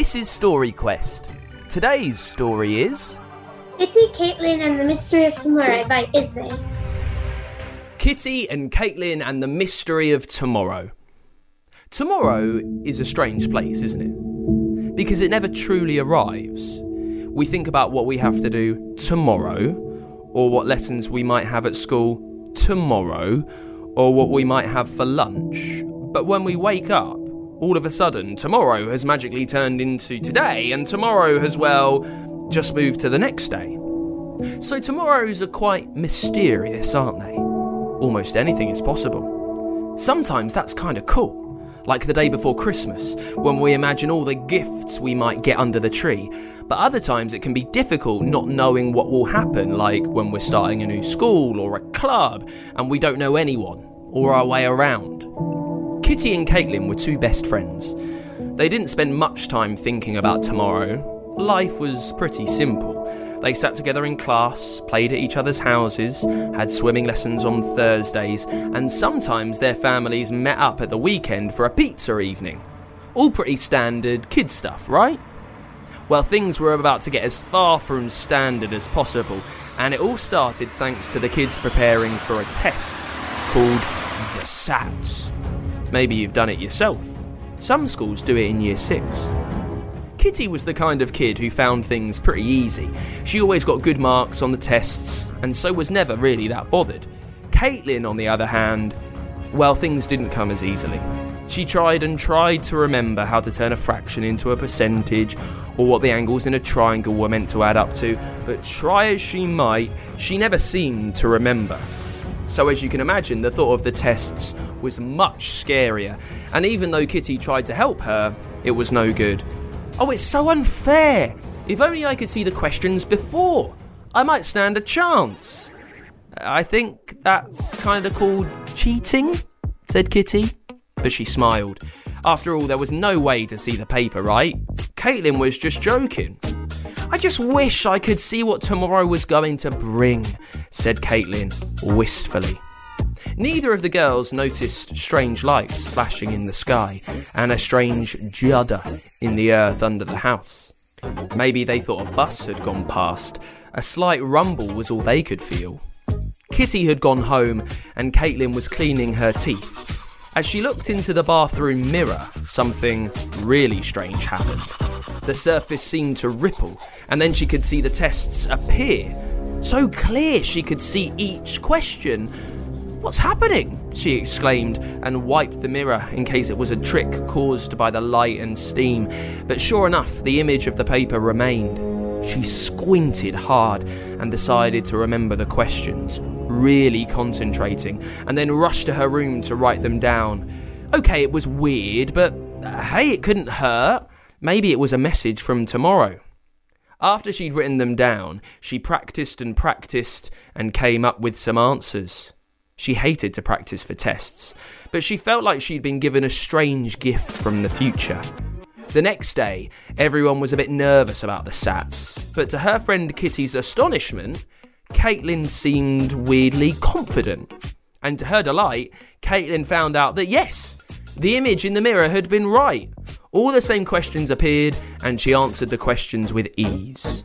This is Story Quest. Today's story is Kitty, Caitlin, and the Mystery of Tomorrow by Izzy. Kitty and Caitlin and the Mystery of Tomorrow. Tomorrow is a strange place, isn't it? Because it never truly arrives. We think about what we have to do tomorrow, or what lessons we might have at school tomorrow, or what we might have for lunch. But when we wake up, all of a sudden, tomorrow has magically turned into today, and tomorrow has, well, just moved to the next day. So tomorrows are quite mysterious, aren't they? Almost anything is possible. Sometimes that's kind of cool. Like the day before Christmas, when we imagine all the gifts we might get under the tree. But other times it can be difficult not knowing what will happen, like when we're starting a new school or a club and we don't know anyone or our way around. Kitty and Caitlin were two best friends. They didn't spend much time thinking about tomorrow. Life was pretty simple. They sat together in class, played at each other's houses, had swimming lessons on Thursdays, and sometimes their families met up at the weekend for a pizza evening. All pretty standard kid stuff, right? Well, things were about to get as far from standard as possible, and it all started thanks to the kids preparing for a test called the SATs. Maybe you've done it yourself. Some schools do it in year six. Kitty was the kind of kid who found things pretty easy. She always got good marks on the tests, and so was never really that bothered. Caitlin, on the other hand, well, things didn't come as easily. She tried and tried to remember how to turn a fraction into a percentage or what the angles in a triangle were meant to add up to, but try as she might, she never seemed to remember. So, as you can imagine, the thought of the tests was much scarier, and even though Kitty tried to help her, it was no good. Oh, it's so unfair. If only I could see the questions before, I might stand a chance. I think that's kind of called cheating, said Kitty. But she smiled. After all, there was no way to see the paper, right? Caitlin was just joking. I just wish I could see what tomorrow was going to bring, said Caitlin wistfully. Neither of the girls noticed strange lights flashing in the sky and a strange judder in the earth under the house. Maybe they thought a bus had gone past. A slight rumble was all they could feel. Kitty had gone home and Caitlin was cleaning her teeth. As she looked into the bathroom mirror, something really strange happened. The surface seemed to ripple, and then she could see the tests appear. So clear she could see each question, What's happening? she exclaimed and wiped the mirror in case it was a trick caused by the light and steam. But sure enough, the image of the paper remained. She squinted hard and decided to remember the questions, really concentrating, and then rushed to her room to write them down. Okay, it was weird, but uh, hey, it couldn't hurt. Maybe it was a message from tomorrow. After she'd written them down, she practiced and practiced and came up with some answers. She hated to practice for tests, but she felt like she'd been given a strange gift from the future. The next day, everyone was a bit nervous about the SATs, but to her friend Kitty's astonishment, Caitlin seemed weirdly confident. And to her delight, Caitlin found out that yes, the image in the mirror had been right. All the same questions appeared, and she answered the questions with ease.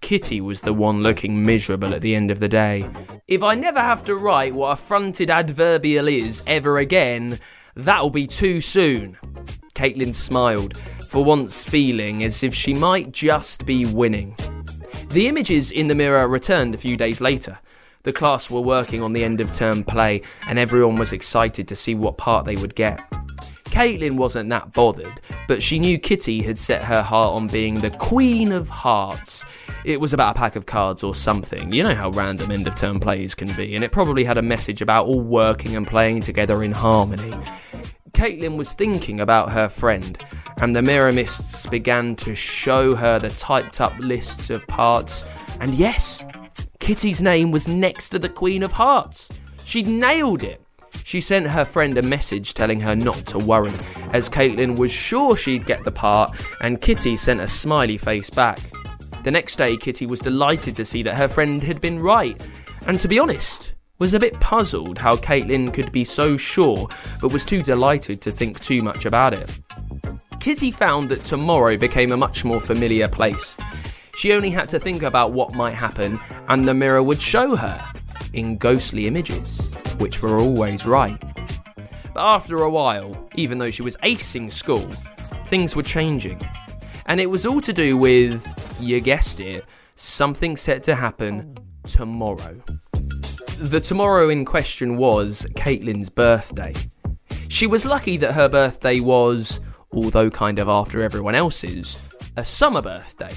Kitty was the one looking miserable at the end of the day. If I never have to write what a fronted adverbial is ever again, that'll be too soon. Caitlin smiled, for once feeling as if she might just be winning. The images in the mirror returned a few days later. The class were working on the end of term play, and everyone was excited to see what part they would get. Caitlin wasn't that bothered, but she knew Kitty had set her heart on being the Queen of Hearts. It was about a pack of cards or something. You know how random end of term plays can be, and it probably had a message about all working and playing together in harmony. Caitlin was thinking about her friend, and the mirror mists began to show her the typed up lists of parts. And yes, Kitty's name was next to the Queen of Hearts. She'd nailed it. She sent her friend a message telling her not to worry, as Caitlin was sure she'd get the part, and Kitty sent a smiley face back. The next day, Kitty was delighted to see that her friend had been right, and to be honest, was a bit puzzled how Caitlin could be so sure, but was too delighted to think too much about it. Kitty found that tomorrow became a much more familiar place. She only had to think about what might happen, and the mirror would show her in ghostly images, which were always right. But after a while, even though she was acing school, things were changing. And it was all to do with, you guessed it, something set to happen tomorrow. The tomorrow in question was Caitlin's birthday. She was lucky that her birthday was, although kind of after everyone else's, a summer birthday.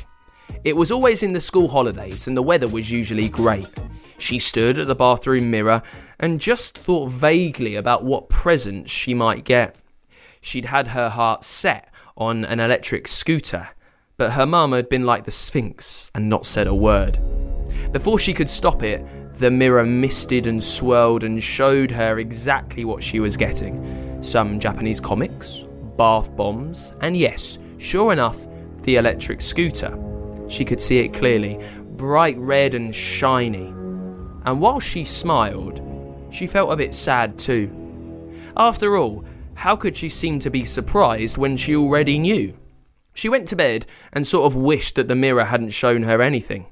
It was always in the school holidays and the weather was usually great. She stood at the bathroom mirror and just thought vaguely about what presents she might get. She'd had her heart set on an electric scooter, but her mum had been like the Sphinx and not said a word. Before she could stop it, the mirror misted and swirled and showed her exactly what she was getting some Japanese comics, bath bombs, and yes, sure enough, the electric scooter. She could see it clearly, bright red and shiny. And while she smiled, she felt a bit sad too. After all, how could she seem to be surprised when she already knew? She went to bed and sort of wished that the mirror hadn't shown her anything.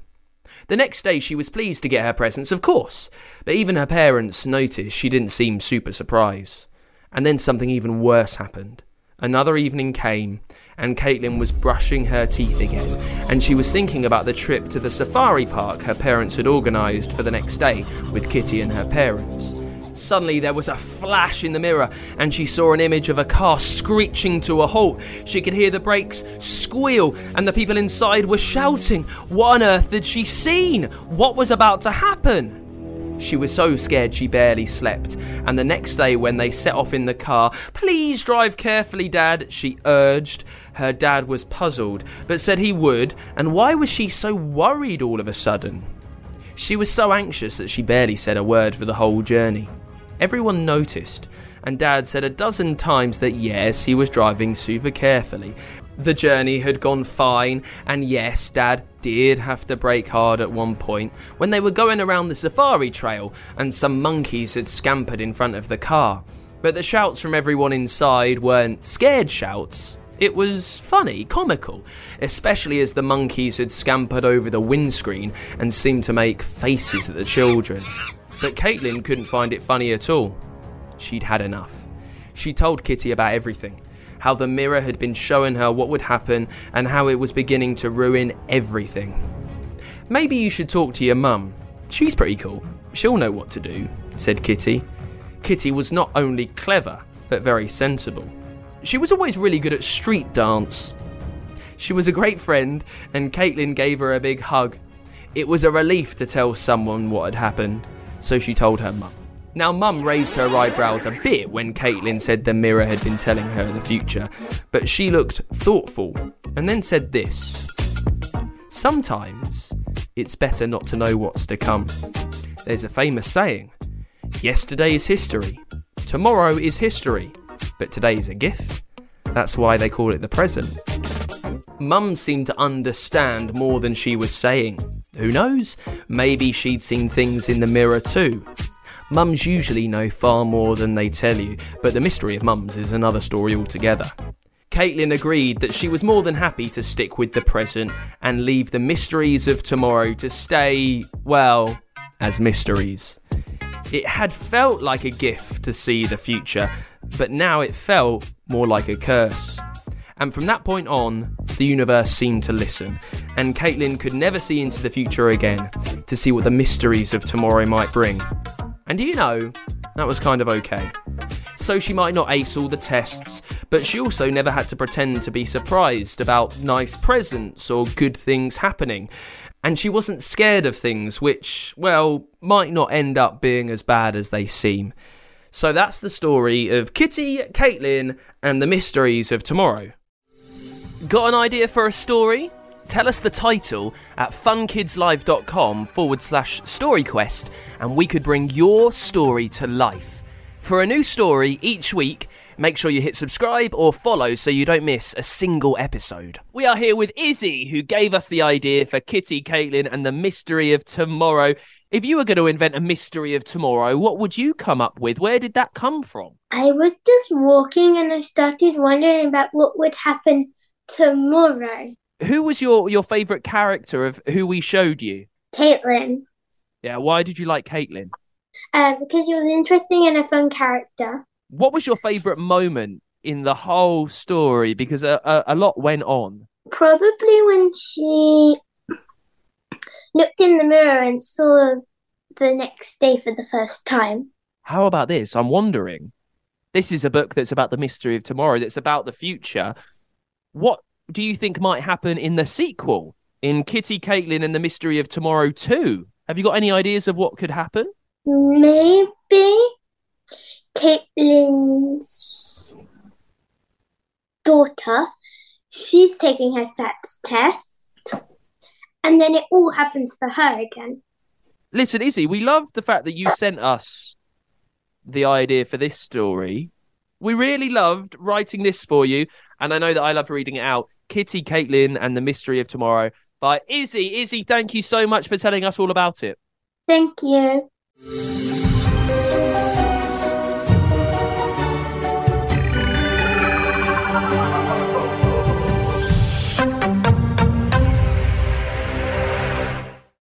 The next day, she was pleased to get her presents, of course, but even her parents noticed she didn't seem super surprised. And then something even worse happened. Another evening came, and Caitlin was brushing her teeth again, and she was thinking about the trip to the safari park her parents had organised for the next day with Kitty and her parents. Suddenly, there was a flash in the mirror, and she saw an image of a car screeching to a halt. She could hear the brakes squeal, and the people inside were shouting. What on earth had she seen? What was about to happen? She was so scared she barely slept, and the next day, when they set off in the car, please drive carefully, Dad, she urged. Her dad was puzzled, but said he would, and why was she so worried all of a sudden? She was so anxious that she barely said a word for the whole journey. Everyone noticed, and Dad said a dozen times that yes, he was driving super carefully. The journey had gone fine, and yes, Dad did have to brake hard at one point when they were going around the safari trail and some monkeys had scampered in front of the car. But the shouts from everyone inside weren't scared shouts. It was funny, comical, especially as the monkeys had scampered over the windscreen and seemed to make faces at the children. But Caitlin couldn't find it funny at all. She'd had enough. She told Kitty about everything how the mirror had been showing her what would happen and how it was beginning to ruin everything. Maybe you should talk to your mum. She's pretty cool. She'll know what to do, said Kitty. Kitty was not only clever, but very sensible. She was always really good at street dance. She was a great friend, and Caitlin gave her a big hug. It was a relief to tell someone what had happened, so she told her mum. Now, Mum raised her eyebrows a bit when Caitlin said the mirror had been telling her the future, but she looked thoughtful and then said this Sometimes it's better not to know what's to come. There's a famous saying Yesterday is history, tomorrow is history, but today is a gift. That's why they call it the present. Mum seemed to understand more than she was saying. Who knows? Maybe she'd seen things in the mirror too. Mums usually know far more than they tell you, but the mystery of mums is another story altogether. Caitlin agreed that she was more than happy to stick with the present and leave the mysteries of tomorrow to stay, well, as mysteries. It had felt like a gift to see the future, but now it felt more like a curse. And from that point on, the universe seemed to listen, and Caitlin could never see into the future again to see what the mysteries of tomorrow might bring. And you know, that was kind of okay. So she might not ace all the tests, but she also never had to pretend to be surprised about nice presents or good things happening. And she wasn't scared of things which, well, might not end up being as bad as they seem. So that's the story of Kitty, Caitlin, and the mysteries of tomorrow. Got an idea for a story? Tell us the title at funkidslive.com forward slash storyquest and we could bring your story to life. For a new story each week, make sure you hit subscribe or follow so you don't miss a single episode. We are here with Izzy, who gave us the idea for Kitty, Caitlin, and the mystery of tomorrow. If you were going to invent a mystery of tomorrow, what would you come up with? Where did that come from? I was just walking and I started wondering about what would happen tomorrow. Who was your, your favourite character of who we showed you? Caitlin, Yeah, why did you like Caitlin? uh, because she was interesting and a fun character. What was your favourite moment in the whole story? Because a, a, a lot went on. Probably when she looked in the mirror and saw the next day for the first time. How about this? I'm wondering. This is a book that's about the mystery of tomorrow, that's about the future. What do you think might happen in the sequel, in Kitty, Caitlin, and the Mystery of Tomorrow 2? Have you got any ideas of what could happen? Maybe Caitlin's daughter, she's taking her SATs test, and then it all happens for her again. Listen, Izzy, we love the fact that you sent us the idea for this story. We really loved writing this for you, and I know that I love reading it out. Kitty, Caitlin, and the Mystery of Tomorrow by Izzy. Izzy, thank you so much for telling us all about it. Thank you.